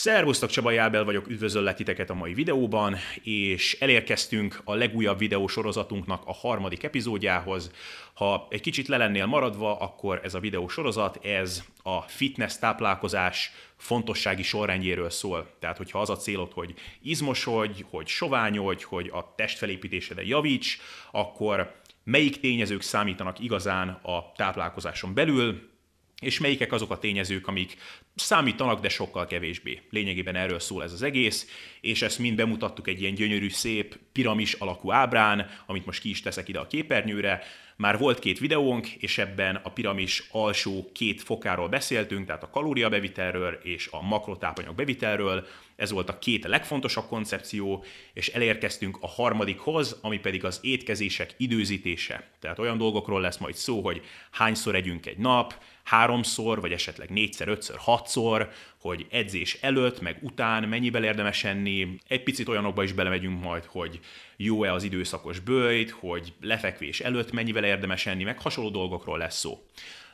Szervusztok, Csaba Jábel vagyok, üdvözöllek titeket a mai videóban, és elérkeztünk a legújabb videósorozatunknak a harmadik epizódjához. Ha egy kicsit le maradva, akkor ez a videósorozat, ez a fitness táplálkozás fontossági sorrendjéről szól. Tehát, hogyha az a célod, hogy izmosodj, hogy soványodj, hogy a testfelépítésede javíts, akkor melyik tényezők számítanak igazán a táplálkozáson belül, és melyikek azok a tényezők, amik számítanak, de sokkal kevésbé. Lényegében erről szól ez az egész, és ezt mind bemutattuk egy ilyen gyönyörű, szép piramis alakú ábrán, amit most ki is teszek ide a képernyőre. Már volt két videónk, és ebben a piramis alsó két fokáról beszéltünk, tehát a kalóriabevitelről és a makrotápanyag bevitelről. Ez volt a két legfontosabb koncepció, és elérkeztünk a harmadikhoz, ami pedig az étkezések időzítése. Tehát olyan dolgokról lesz majd szó, hogy hányszor együnk egy nap, háromszor, vagy esetleg négyszer, ötször, hatszor, hogy edzés előtt, meg után mennyivel érdemes enni. Egy picit olyanokba is belemegyünk majd, hogy jó-e az időszakos bőjt, hogy lefekvés előtt mennyivel érdemes enni, meg hasonló dolgokról lesz szó.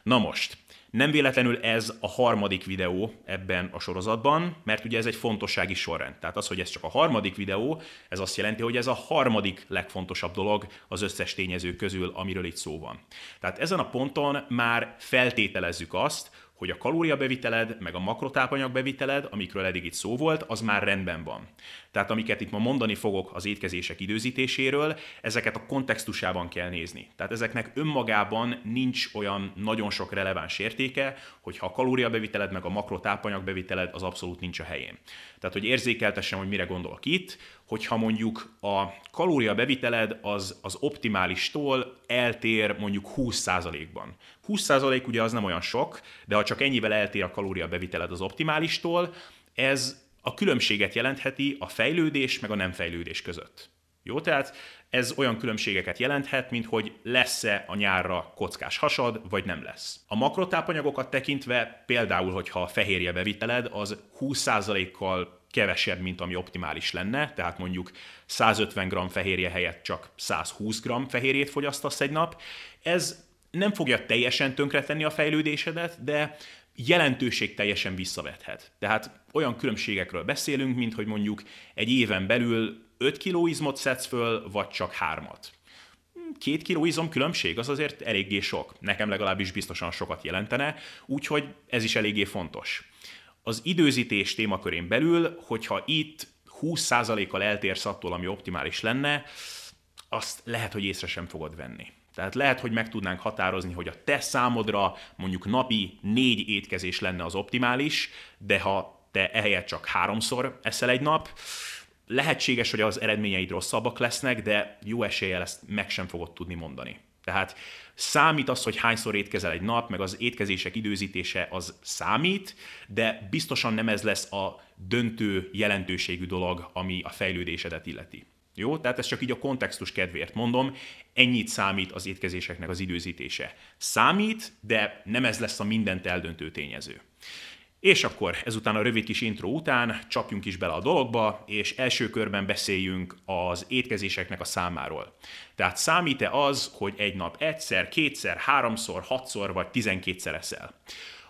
Na most, nem véletlenül ez a harmadik videó ebben a sorozatban, mert ugye ez egy fontossági sorrend. Tehát az, hogy ez csak a harmadik videó, ez azt jelenti, hogy ez a harmadik legfontosabb dolog az összes tényező közül, amiről itt szó van. Tehát ezen a ponton már feltételezzük azt, hogy a kalóriabeviteled, meg a makrotápanyagbeviteled, amikről eddig itt szó volt, az már rendben van. Tehát amiket itt ma mondani fogok az étkezések időzítéséről, ezeket a kontextusában kell nézni. Tehát ezeknek önmagában nincs olyan nagyon sok releváns értéke, hogyha a kalóriabeviteled meg a makrotápanyagbeviteled az abszolút nincs a helyén. Tehát, hogy érzékeltessem, hogy mire gondolok itt, hogyha mondjuk a kalóriabeviteled az, az optimálistól eltér mondjuk 20%-ban. 20% ugye az nem olyan sok, de ha csak ennyivel eltér a kalóriabeviteled az optimálistól, ez a különbséget jelentheti a fejlődés meg a nem fejlődés között. Jó, tehát ez olyan különbségeket jelenthet, mint hogy lesz-e a nyárra kockás hasad, vagy nem lesz. A makrotápanyagokat tekintve például, hogyha a fehérje beviteled, az 20%-kal kevesebb, mint ami optimális lenne, tehát mondjuk 150 g fehérje helyett csak 120 g fehérjét fogyasztasz egy nap. Ez nem fogja teljesen tönkretenni a fejlődésedet, de jelentőség teljesen visszavethet. Tehát olyan különbségekről beszélünk, mint hogy mondjuk egy éven belül 5 kg izmot szedsz föl, vagy csak hármat. Két kiló izom különbség, az azért eléggé sok. Nekem legalábbis biztosan sokat jelentene, úgyhogy ez is eléggé fontos. Az időzítés témakörén belül, hogyha itt 20%-kal eltérsz attól, ami optimális lenne, azt lehet, hogy észre sem fogod venni. Tehát lehet, hogy meg tudnánk határozni, hogy a te számodra mondjuk napi négy étkezés lenne az optimális, de ha te ehelyett csak háromszor eszel egy nap, lehetséges, hogy az eredményeid rosszabbak lesznek, de jó eséllyel ezt meg sem fogod tudni mondani. Tehát számít az, hogy hányszor étkezel egy nap, meg az étkezések időzítése az számít, de biztosan nem ez lesz a döntő jelentőségű dolog, ami a fejlődésedet illeti. Jó? Tehát ez csak így a kontextus kedvéért mondom, ennyit számít az étkezéseknek az időzítése. Számít, de nem ez lesz a mindent eldöntő tényező. És akkor ezután a rövid kis intro után csapjunk is bele a dologba, és első körben beszéljünk az étkezéseknek a számáról. Tehát számít-e az, hogy egy nap egyszer, kétszer, háromszor, hatszor vagy tizenkétszer eszel?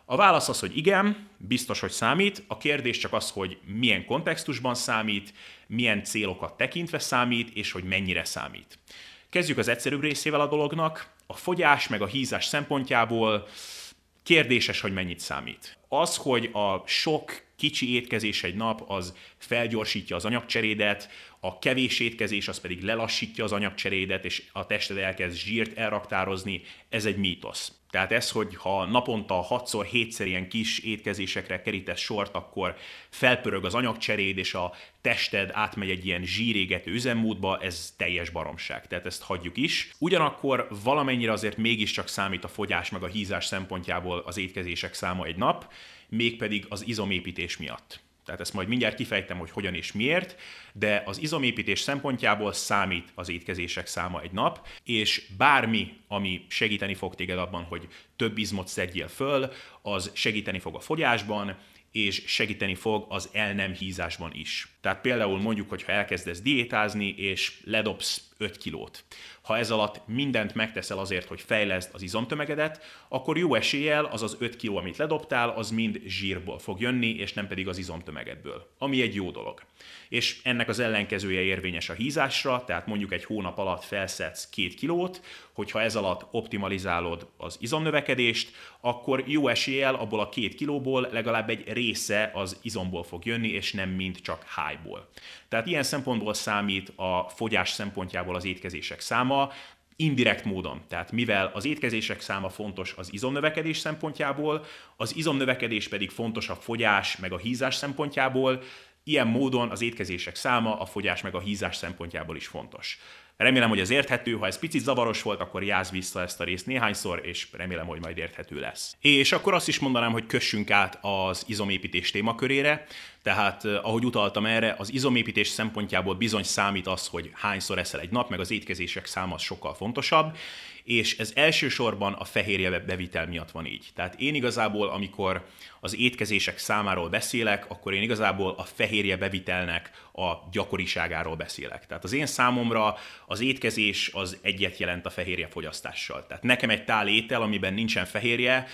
A válasz az, hogy igen, biztos, hogy számít. A kérdés csak az, hogy milyen kontextusban számít, milyen célokat tekintve számít, és hogy mennyire számít. Kezdjük az egyszerűbb részével a dolognak. A fogyás meg a hízás szempontjából kérdéses, hogy mennyit számít. Az, hogy a sok kicsi étkezés egy nap, az felgyorsítja az anyagcserédet, a kevés étkezés az pedig lelassítja az anyagcserédet, és a tested elkezd zsírt elraktározni, ez egy mítosz. Tehát ez, hogy ha naponta 6-szor, 7-szer ilyen kis étkezésekre kerítesz sort, akkor felpörög az anyagcseréd, és a tested átmegy egy ilyen zsírégető üzemmódba, ez teljes baromság, tehát ezt hagyjuk is. Ugyanakkor valamennyire azért mégiscsak számít a fogyás meg a hízás szempontjából az étkezések száma egy nap, mégpedig az izomépítés miatt. Tehát ezt majd mindjárt kifejtem, hogy hogyan és miért, de az izomépítés szempontjából számít az étkezések száma egy nap, és bármi, ami segíteni fog téged abban, hogy több izmot szedjél föl, az segíteni fog a fogyásban, és segíteni fog az el nem hízásban is. Tehát például mondjuk, hogyha elkezdesz diétázni, és ledobsz 5 kilót. Ha ez alatt mindent megteszel azért, hogy fejleszd az izomtömegedet, akkor jó eséllyel az az 5 kiló, amit ledobtál, az mind zsírból fog jönni, és nem pedig az izomtömegedből, ami egy jó dolog. És ennek az ellenkezője érvényes a hízásra, tehát mondjuk egy hónap alatt felszedsz 2 kilót, hogyha ez alatt optimalizálod az izomnövekedést, akkor jó eséllyel abból a két kilóból legalább egy része az izomból fog jönni, és nem mind csak hájból. Tehát ilyen szempontból számít a fogyás szempontjából az étkezések száma, indirekt módon. Tehát mivel az étkezések száma fontos az izomnövekedés szempontjából, az izomnövekedés pedig fontos a fogyás meg a hízás szempontjából, ilyen módon az étkezések száma a fogyás meg a hízás szempontjából is fontos. Remélem, hogy ez érthető, ha ez picit zavaros volt, akkor jáz vissza ezt a részt néhányszor, és remélem, hogy majd érthető lesz. És akkor azt is mondanám, hogy kössünk át az izomépítés témakörére, tehát ahogy utaltam erre, az izomépítés szempontjából bizony számít az, hogy hányszor eszel egy nap, meg az étkezések száma sokkal fontosabb, és ez elsősorban a fehérje bevitel miatt van így. Tehát én igazából, amikor az étkezések számáról beszélek, akkor én igazából a fehérje bevitelnek a gyakoriságáról beszélek. Tehát az én számomra az étkezés az egyet jelent a fehérje fogyasztással. Tehát nekem egy tál étel, amiben nincsen fehérje,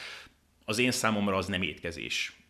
az én számomra az nem étkezés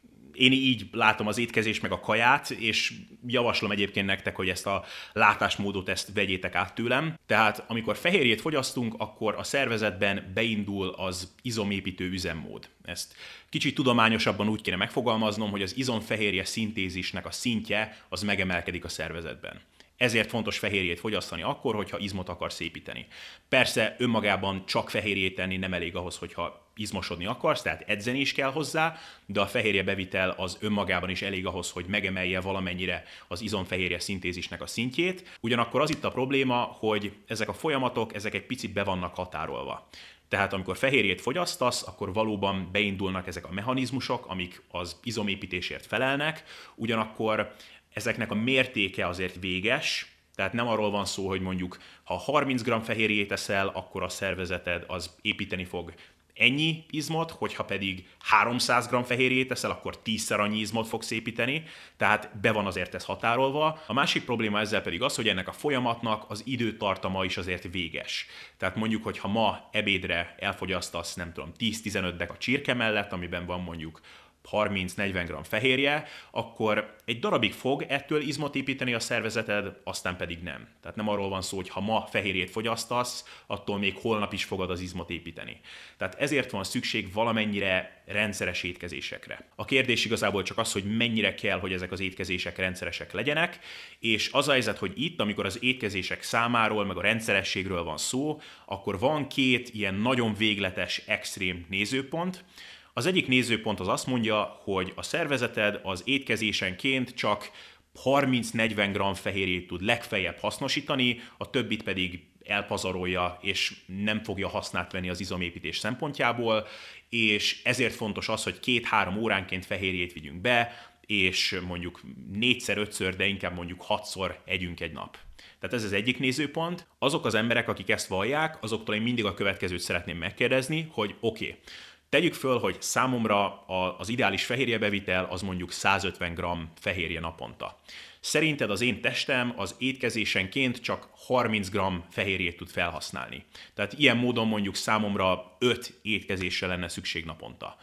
én így látom az étkezés meg a kaját, és javaslom egyébként nektek, hogy ezt a látásmódot ezt vegyétek át tőlem. Tehát amikor fehérjét fogyasztunk, akkor a szervezetben beindul az izomépítő üzemmód. Ezt kicsit tudományosabban úgy kéne megfogalmaznom, hogy az izomfehérje szintézisnek a szintje az megemelkedik a szervezetben ezért fontos fehérjét fogyasztani akkor, hogyha izmot akarsz építeni. Persze önmagában csak fehérjét tenni nem elég ahhoz, hogyha izmosodni akarsz, tehát edzeni is kell hozzá, de a fehérje bevitel az önmagában is elég ahhoz, hogy megemelje valamennyire az izomfehérje szintézisnek a szintjét. Ugyanakkor az itt a probléma, hogy ezek a folyamatok, ezek egy picit be vannak határolva. Tehát amikor fehérjét fogyasztasz, akkor valóban beindulnak ezek a mechanizmusok, amik az izomépítésért felelnek, ugyanakkor ezeknek a mértéke azért véges, tehát nem arról van szó, hogy mondjuk ha 30 g fehérjét eszel, akkor a szervezeted az építeni fog ennyi izmot, hogyha pedig 300 g fehérjét eszel, akkor 10-szer annyi izmot fogsz építeni, tehát be van azért ez határolva. A másik probléma ezzel pedig az, hogy ennek a folyamatnak az időtartama is azért véges. Tehát mondjuk, hogy ha ma ebédre elfogyasztasz, nem tudom, 10-15 dek a csirke mellett, amiben van mondjuk 30-40 g fehérje, akkor egy darabig fog ettől izmot építeni a szervezeted, aztán pedig nem. Tehát nem arról van szó, hogy ha ma fehérjét fogyasztasz, attól még holnap is fogad az izmot építeni. Tehát ezért van szükség valamennyire rendszeres étkezésekre. A kérdés igazából csak az, hogy mennyire kell, hogy ezek az étkezések rendszeresek legyenek, és az a helyzet, hogy itt, amikor az étkezések számáról, meg a rendszerességről van szó, akkor van két ilyen nagyon végletes, extrém nézőpont, az egyik nézőpont az azt mondja, hogy a szervezeted az étkezésenként csak 30-40 g fehérjét tud legfeljebb hasznosítani, a többit pedig elpazarolja, és nem fogja hasznát venni az izomépítés szempontjából, és ezért fontos az, hogy két-három óránként fehérjét vigyünk be, és mondjuk négyszer, ötször, de inkább mondjuk hatszor együnk egy nap. Tehát ez az egyik nézőpont. Azok az emberek, akik ezt vallják, azoktól én mindig a következőt szeretném megkérdezni, hogy oké, okay, Tegyük föl, hogy számomra az ideális fehérjebevitel az mondjuk 150 g fehérje naponta. Szerinted az én testem az étkezésenként csak 30 g fehérjét tud felhasználni. Tehát ilyen módon mondjuk számomra 5 étkezésre lenne szükség naponta.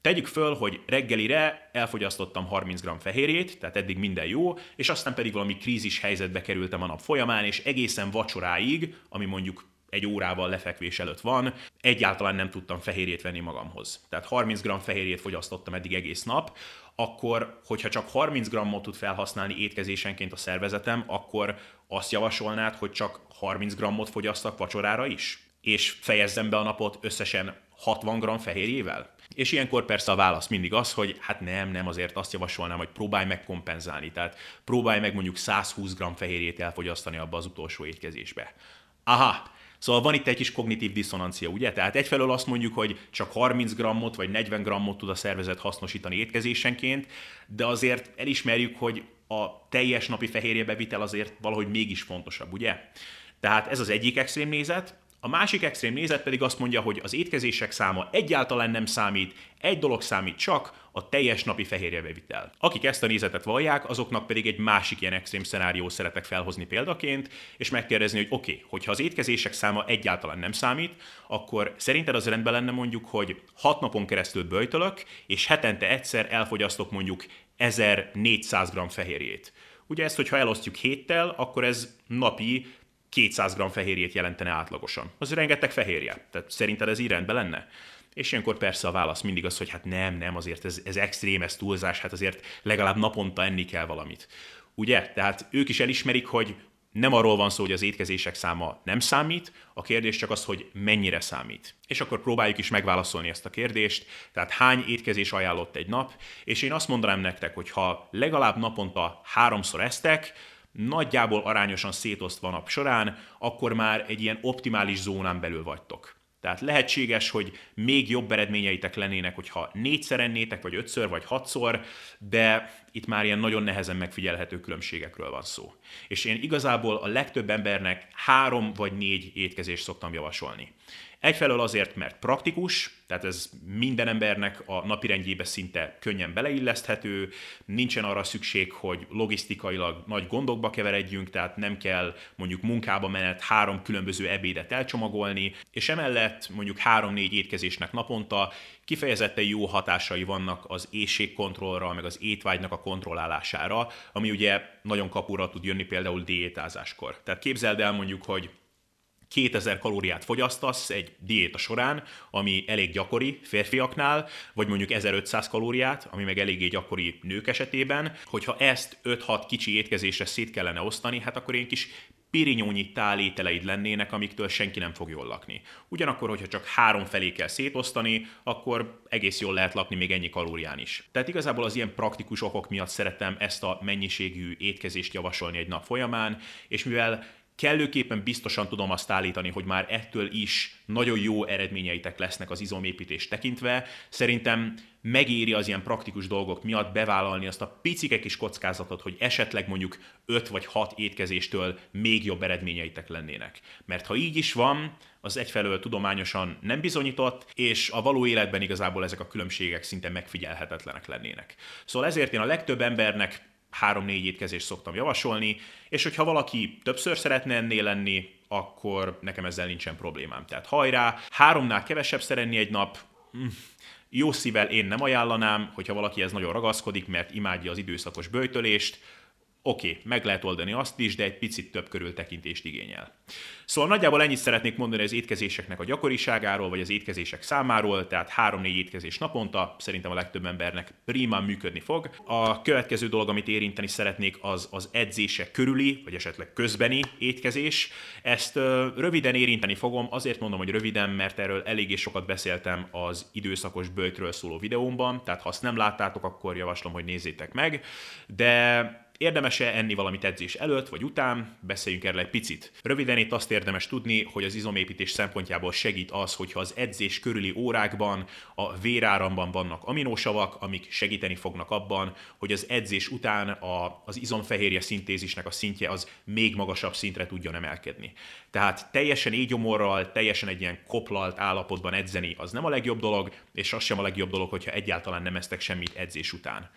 Tegyük föl, hogy reggelire elfogyasztottam 30 g fehérjét, tehát eddig minden jó, és aztán pedig valami krízis helyzetbe kerültem a nap folyamán, és egészen vacsoráig, ami mondjuk egy órával lefekvés előtt van, egyáltalán nem tudtam fehérjét venni magamhoz. Tehát 30 g fehérjét fogyasztottam eddig egész nap, akkor, hogyha csak 30 g-ot tud felhasználni étkezésenként a szervezetem, akkor azt javasolnád, hogy csak 30 g-ot fogyasztak vacsorára is? És fejezzem be a napot összesen 60 g fehérjével? És ilyenkor persze a válasz mindig az, hogy hát nem, nem, azért azt javasolnám, hogy próbálj meg kompenzálni. Tehát próbálj meg mondjuk 120 g fehérjét elfogyasztani abba az utolsó étkezésbe. Aha, Szóval van itt egy kis kognitív diszonancia, ugye? Tehát egyfelől azt mondjuk, hogy csak 30 grammot vagy 40 grammot tud a szervezet hasznosítani étkezésenként, de azért elismerjük, hogy a teljes napi fehérjebevitel azért valahogy mégis fontosabb, ugye? Tehát ez az egyik extrém nézet. A másik extrém nézet pedig azt mondja, hogy az étkezések száma egyáltalán nem számít, egy dolog számít csak, a teljes napi fehérjebevitel. Akik ezt a nézetet vallják, azoknak pedig egy másik ilyen extrém szenárió szeretek felhozni példaként, és megkérdezni, hogy oké, okay, hogyha az étkezések száma egyáltalán nem számít, akkor szerinted az rendben lenne mondjuk, hogy 6 napon keresztül böjtölök, és hetente egyszer elfogyasztok mondjuk 1400 g fehérjét. Ugye ezt, hogyha elosztjuk héttel, akkor ez napi 200 g fehérjét jelentene átlagosan. Az rengeteg fehérje. Tehát szerinted ez így rendben lenne? És ilyenkor persze a válasz mindig az, hogy hát nem, nem, azért ez, ez extrém, ez túlzás, hát azért legalább naponta enni kell valamit. Ugye? Tehát ők is elismerik, hogy nem arról van szó, hogy az étkezések száma nem számít, a kérdés csak az, hogy mennyire számít. És akkor próbáljuk is megválaszolni ezt a kérdést, tehát hány étkezés ajánlott egy nap, és én azt mondanám nektek, hogy ha legalább naponta háromszor esztek, nagyjából arányosan szétosztva nap során, akkor már egy ilyen optimális zónán belül vagytok. Tehát lehetséges, hogy még jobb eredményeitek lennének, hogyha négyszer ennétek, vagy ötször, vagy hatszor, de itt már ilyen nagyon nehezen megfigyelhető különbségekről van szó. És én igazából a legtöbb embernek három vagy négy étkezést szoktam javasolni. Egyfelől azért, mert praktikus, tehát ez minden embernek a napirendjébe szinte könnyen beleilleszthető, nincsen arra szükség, hogy logisztikailag nagy gondokba keveredjünk, tehát nem kell mondjuk munkába menet három különböző ebédet elcsomagolni, és emellett mondjuk három-négy étkezésnek naponta kifejezetten jó hatásai vannak az éjségkontrollra, meg az étvágynak a kontrollálására, ami ugye nagyon kapura tud jönni például diétázáskor. Tehát képzeld el mondjuk, hogy 2000 kalóriát fogyasztasz egy diéta során, ami elég gyakori férfiaknál, vagy mondjuk 1500 kalóriát, ami meg eléggé gyakori nők esetében, hogyha ezt 5-6 kicsi étkezésre szét kellene osztani, hát akkor én kis pirinyónyi tálételeid lennének, amiktől senki nem fog jól lakni. Ugyanakkor, hogyha csak három felé kell szétosztani, akkor egész jól lehet lakni még ennyi kalórián is. Tehát igazából az ilyen praktikus okok miatt szeretem ezt a mennyiségű étkezést javasolni egy nap folyamán, és mivel kellőképpen biztosan tudom azt állítani, hogy már ettől is nagyon jó eredményeitek lesznek az izomépítés tekintve. Szerintem megéri az ilyen praktikus dolgok miatt bevállalni azt a picike kis kockázatot, hogy esetleg mondjuk 5 vagy 6 étkezéstől még jobb eredményeitek lennének. Mert ha így is van, az egyfelől tudományosan nem bizonyított, és a való életben igazából ezek a különbségek szinte megfigyelhetetlenek lennének. Szóval ezért én a legtöbb embernek három-négy étkezést szoktam javasolni, és hogyha valaki többször szeretne ennél lenni, akkor nekem ezzel nincsen problémám. Tehát hajrá, háromnál kevesebb szeretni egy nap, hm, jó szívvel én nem ajánlanám, hogyha valaki ez nagyon ragaszkodik, mert imádja az időszakos böjtölést, Oké, okay, meg lehet oldani azt is, de egy picit több körültekintést igényel. Szóval nagyjából ennyit szeretnék mondani az étkezéseknek a gyakoriságáról, vagy az étkezések számáról, tehát 3-4 étkezés naponta, szerintem a legtöbb embernek primán működni fog. A következő dolog, amit érinteni szeretnék, az az edzések körüli, vagy esetleg közbeni étkezés. Ezt ö, röviden érinteni fogom, azért mondom, hogy röviden, mert erről eléggé sokat beszéltem az időszakos bőjtről szóló videómban, tehát ha azt nem láttátok, akkor javaslom, hogy nézzétek meg. De Érdemes-e enni valamit edzés előtt vagy után? Beszéljünk erről egy picit. Röviden itt azt érdemes tudni, hogy az izomépítés szempontjából segít az, hogyha az edzés körüli órákban, a véráramban vannak aminósavak, amik segíteni fognak abban, hogy az edzés után a, az izomfehérje szintézisnek a szintje az még magasabb szintre tudjon emelkedni. Tehát teljesen égyomorral, teljesen egy ilyen koplalt állapotban edzeni az nem a legjobb dolog, és az sem a legjobb dolog, hogyha egyáltalán nem esztek semmit edzés után.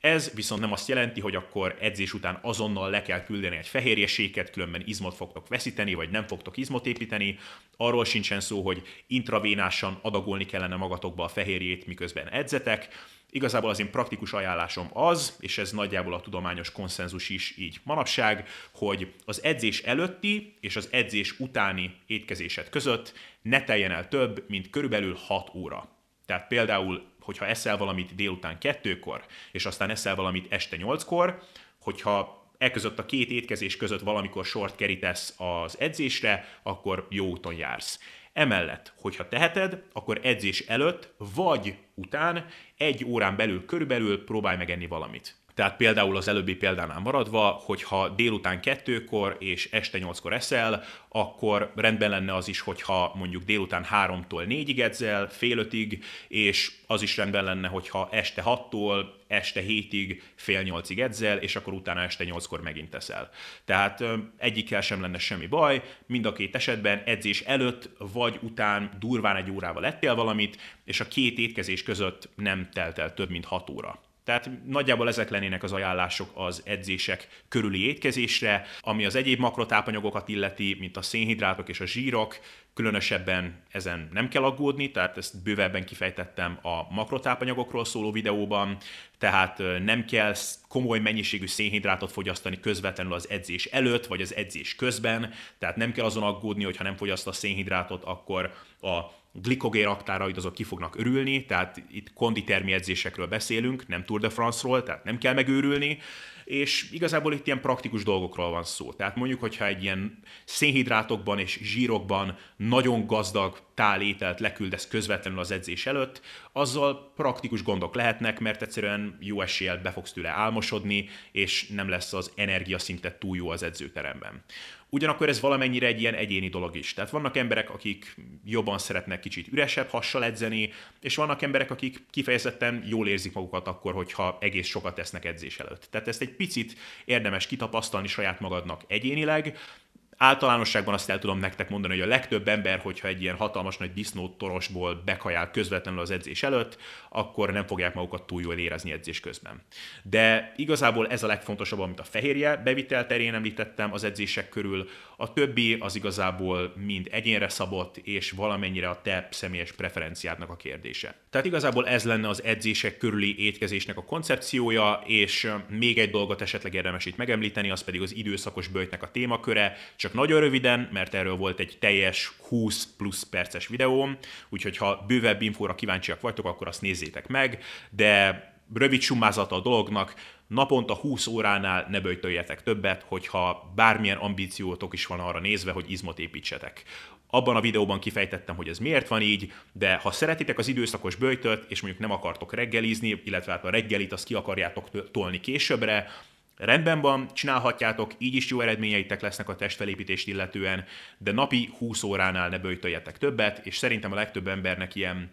Ez viszont nem azt jelenti, hogy akkor edzés után azonnal le kell küldeni egy fehérjeséket, különben izmot fogtok veszíteni, vagy nem fogtok izmot építeni. Arról sincsen szó, hogy intravénásan adagolni kellene magatokba a fehérjét, miközben edzetek. Igazából az én praktikus ajánlásom az, és ez nagyjából a tudományos konszenzus is így manapság, hogy az edzés előtti és az edzés utáni étkezésed között ne teljen el több, mint körülbelül 6 óra. Tehát például hogyha eszel valamit délután kettőkor, és aztán eszel valamit este nyolckor, hogyha e között a két étkezés között valamikor sort kerítesz az edzésre, akkor jó úton jársz. Emellett, hogyha teheted, akkor edzés előtt vagy után egy órán belül körülbelül próbálj megenni valamit. Tehát például az előbbi példánál maradva, hogyha délután kettőkor és este nyolckor eszel, akkor rendben lenne az is, hogyha mondjuk délután háromtól négyig edzel, fél ötig, és az is rendben lenne, hogyha este hattól este hétig, fél nyolcig edzel, és akkor utána este nyolckor megint teszel. Tehát egyikkel sem lenne semmi baj, mind a két esetben edzés előtt vagy után durván egy órával ettél valamit, és a két étkezés között nem telt el több mint hat óra. Tehát nagyjából ezek lennének az ajánlások az edzések körüli étkezésre, ami az egyéb makrotápanyagokat illeti, mint a szénhidrátok és a zsírok, különösebben ezen nem kell aggódni, tehát ezt bővebben kifejtettem a makrotápanyagokról szóló videóban, tehát nem kell komoly mennyiségű szénhidrátot fogyasztani közvetlenül az edzés előtt, vagy az edzés közben, tehát nem kell azon aggódni, hogy ha nem fogyaszt a szénhidrátot, akkor a glikogén raktáraid azok ki fognak örülni, tehát itt konditermi edzésekről beszélünk, nem Tour de France-ról, tehát nem kell megőrülni, és igazából itt ilyen praktikus dolgokról van szó. Tehát mondjuk, hogyha egy ilyen szénhidrátokban és zsírokban nagyon gazdag tálételt leküldesz közvetlenül az edzés előtt, azzal praktikus gondok lehetnek, mert egyszerűen jó eséllyel be fogsz tőle álmosodni, és nem lesz az energiaszintet túl jó az edzőteremben. Ugyanakkor ez valamennyire egy ilyen egyéni dolog is. Tehát vannak emberek, akik jobban szeretnek kicsit üresebb hassal edzeni, és vannak emberek, akik kifejezetten jól érzik magukat akkor, hogyha egész sokat tesznek edzés előtt. Tehát ezt egy picit érdemes kitapasztalni saját magadnak egyénileg, Általánosságban azt el tudom nektek mondani, hogy a legtöbb ember, hogyha egy ilyen hatalmas nagy disznótorosból bekajál közvetlenül az edzés előtt, akkor nem fogják magukat túl jól érezni edzés közben. De igazából ez a legfontosabb, amit a fehérje bevitel terén említettem az edzések körül, a többi az igazából mind egyénre szabott, és valamennyire a te személyes preferenciádnak a kérdése. Tehát igazából ez lenne az edzések körüli étkezésnek a koncepciója, és még egy dolgot esetleg érdemes itt megemlíteni, az pedig az időszakos bőjtnek a témaköre, csak csak nagyon röviden, mert erről volt egy teljes 20 plusz perces videóm, úgyhogy ha bővebb infóra kíváncsiak vagytok, akkor azt nézzétek meg, de rövid summázata a dolognak, naponta 20 óránál ne böjtöljetek többet, hogyha bármilyen ambíciótok is van arra nézve, hogy izmot építsetek. Abban a videóban kifejtettem, hogy ez miért van így, de ha szeretitek az időszakos böjtöt, és mondjuk nem akartok reggelizni, illetve hát a reggelit azt ki akarjátok tolni későbbre, Rendben van, csinálhatjátok, így is jó eredményeitek lesznek a testfelépítést illetően, de napi 20 óránál ne böjtöljetek többet, és szerintem a legtöbb embernek ilyen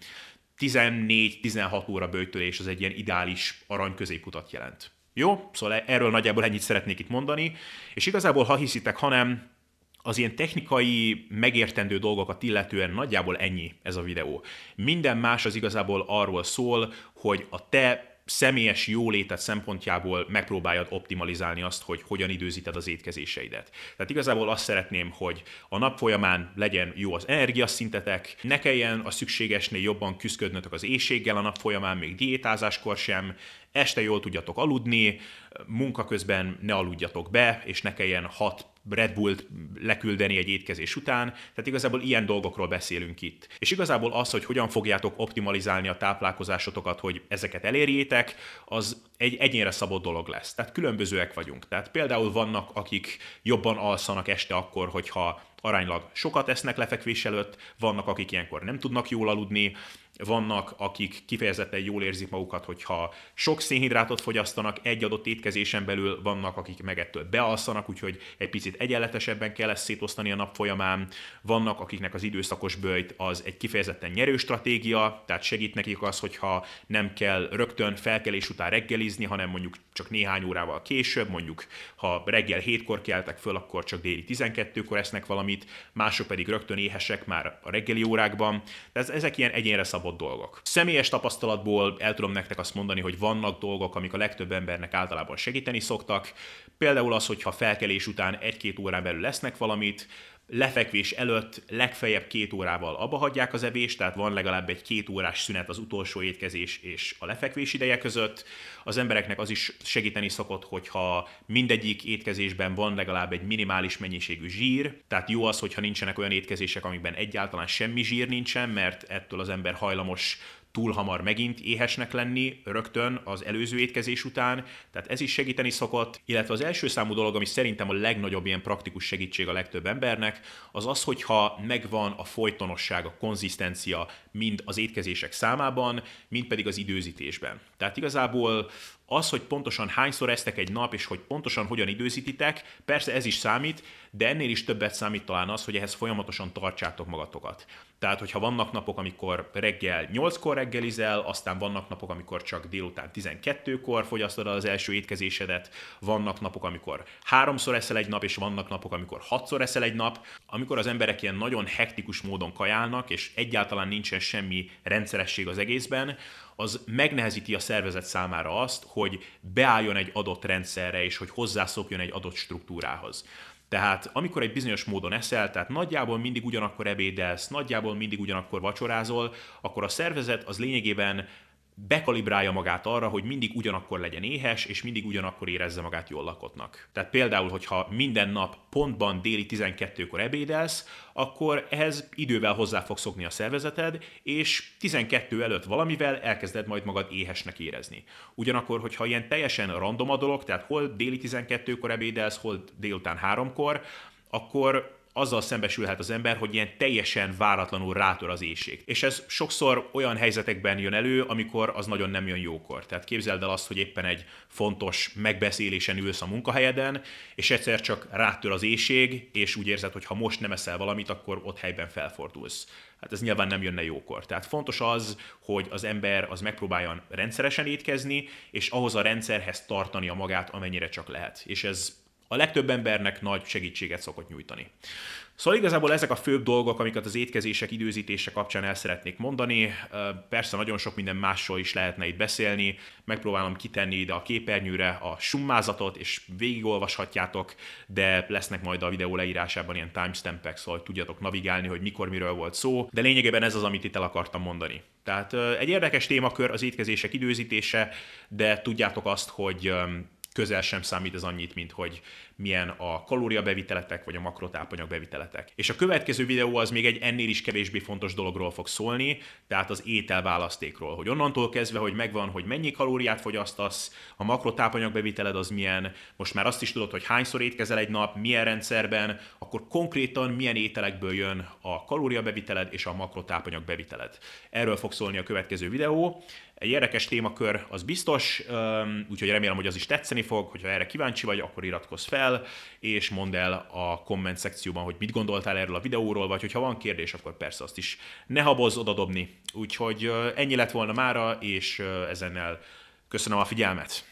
14-16 óra böjtölés az egy ilyen ideális arany középutat jelent. Jó, szóval erről nagyjából ennyit szeretnék itt mondani, és igazából ha hiszitek, hanem az ilyen technikai, megértendő dolgokat illetően nagyjából ennyi ez a videó. Minden más az igazából arról szól, hogy a te személyes jólétet szempontjából megpróbáljad optimalizálni azt, hogy hogyan időzíted az étkezéseidet. Tehát igazából azt szeretném, hogy a nap folyamán legyen jó az energiaszintetek, ne kelljen a szükségesnél jobban küzdködnötök az éjséggel a nap folyamán, még diétázáskor sem, este jól tudjatok aludni, munka közben ne aludjatok be, és ne kelljen hat Red Bullt leküldeni egy étkezés után, tehát igazából ilyen dolgokról beszélünk itt. És igazából az, hogy hogyan fogjátok optimalizálni a táplálkozásotokat, hogy ezeket elérjétek, az egy egyénre szabott dolog lesz. Tehát különbözőek vagyunk. Tehát például vannak, akik jobban alszanak este akkor, hogyha aránylag sokat esznek lefekvés előtt, vannak, akik ilyenkor nem tudnak jól aludni, vannak, akik kifejezetten jól érzik magukat, hogyha sok szénhidrátot fogyasztanak egy adott étkezésen belül, vannak, akik meg ettől bealszanak, úgyhogy egy picit egyenletesebben kell ezt szétosztani a nap folyamán, vannak, akiknek az időszakos bőjt az egy kifejezetten nyerő stratégia, tehát segít nekik az, hogyha nem kell rögtön felkelés után reggelizni, hanem mondjuk csak néhány órával később, mondjuk ha reggel hétkor keltek föl, akkor csak déli 12-kor esznek valamit, mások pedig rögtön éhesek már a reggeli órákban. Tehát ezek ilyen egyénre szabott dolgok. Személyes tapasztalatból el tudom nektek azt mondani, hogy vannak dolgok, amik a legtöbb embernek általában segíteni szoktak. Például az, hogyha felkelés után egy-két órán belül lesznek valamit, lefekvés előtt legfeljebb két órával abba hagyják az evést, tehát van legalább egy két órás szünet az utolsó étkezés és a lefekvés ideje között. Az embereknek az is segíteni szokott, hogyha mindegyik étkezésben van legalább egy minimális mennyiségű zsír, tehát jó az, hogyha nincsenek olyan étkezések, amikben egyáltalán semmi zsír nincsen, mert ettől az ember hajlamos túl hamar megint éhesnek lenni rögtön az előző étkezés után, tehát ez is segíteni szokott, illetve az első számú dolog, ami szerintem a legnagyobb ilyen praktikus segítség a legtöbb embernek, az az, hogyha megvan a folytonosság, a konzisztencia mind az étkezések számában, mind pedig az időzítésben. Tehát igazából Az, hogy pontosan hányszor esztek egy nap, és hogy pontosan hogyan időzítitek, persze ez is számít, de ennél is többet számít talán az, hogy ehhez folyamatosan tartsátok magatokat. Tehát, hogyha vannak napok, amikor reggel 8-kor reggelizel, aztán vannak napok, amikor csak délután 12-kor fogyasztod az első étkezésedet, vannak napok, amikor háromszor eszel egy nap, és vannak napok, amikor hatszor eszel egy nap, amikor az emberek ilyen nagyon hektikus módon kajálnak, és egyáltalán nincsen semmi rendszeresség az egészben, az megnehezíti a szervezet számára azt, hogy beálljon egy adott rendszerre, és hogy hozzászokjon egy adott struktúrához. Tehát amikor egy bizonyos módon eszel, tehát nagyjából mindig ugyanakkor ebédelsz, nagyjából mindig ugyanakkor vacsorázol, akkor a szervezet az lényegében bekalibrálja magát arra, hogy mindig ugyanakkor legyen éhes, és mindig ugyanakkor érezze magát jól lakottnak. Tehát például, hogyha minden nap pontban déli 12-kor ebédelsz, akkor ehhez idővel hozzá fog szokni a szervezeted, és 12 előtt valamivel elkezded majd magad éhesnek érezni. Ugyanakkor, hogyha ilyen teljesen random a dolog, tehát hol déli 12-kor ebédelsz, hol délután 3-kor, akkor azzal szembesülhet az ember, hogy ilyen teljesen váratlanul rátör az éjség. És ez sokszor olyan helyzetekben jön elő, amikor az nagyon nem jön jókor. Tehát képzeld el azt, hogy éppen egy fontos megbeszélésen ülsz a munkahelyeden, és egyszer csak rátör az éjség, és úgy érzed, hogy ha most nem eszel valamit, akkor ott helyben felfordulsz. Hát ez nyilván nem jönne jókor. Tehát fontos az, hogy az ember az megpróbáljon rendszeresen étkezni, és ahhoz a rendszerhez tartani a magát, amennyire csak lehet. És ez a legtöbb embernek nagy segítséget szokott nyújtani. Szóval igazából ezek a főbb dolgok, amiket az étkezések időzítése kapcsán el szeretnék mondani. Persze nagyon sok minden másról is lehetne itt beszélni. Megpróbálom kitenni ide a képernyőre a summázatot, és végigolvashatjátok, de lesznek majd a videó leírásában ilyen timestampek, szóval tudjatok navigálni, hogy mikor miről volt szó. De lényegében ez az, amit itt el akartam mondani. Tehát egy érdekes témakör az étkezések időzítése, de tudjátok azt, hogy közel sem számít az annyit, mint hogy milyen a kalóriabeviteletek vagy a makrotápanyag beviteletek. És a következő videó az még egy ennél is kevésbé fontos dologról fog szólni, tehát az ételválasztékról, hogy onnantól kezdve, hogy megvan, hogy mennyi kalóriát fogyasztasz, a makrotápanyag beviteled az milyen, most már azt is tudod, hogy hányszor étkezel egy nap, milyen rendszerben, akkor konkrétan milyen ételekből jön a kalóriabeviteled és a makrotápanyag beviteled. Erről fog szólni a következő videó. Egy érdekes témakör, az biztos, úgyhogy remélem, hogy az is tetszeni fog, hogyha erre kíváncsi vagy, akkor iratkozz fel, és mondd el a komment szekcióban, hogy mit gondoltál erről a videóról, vagy hogyha van kérdés, akkor persze azt is ne habozz odadobni. Úgyhogy ennyi lett volna mára, és ezennel köszönöm a figyelmet.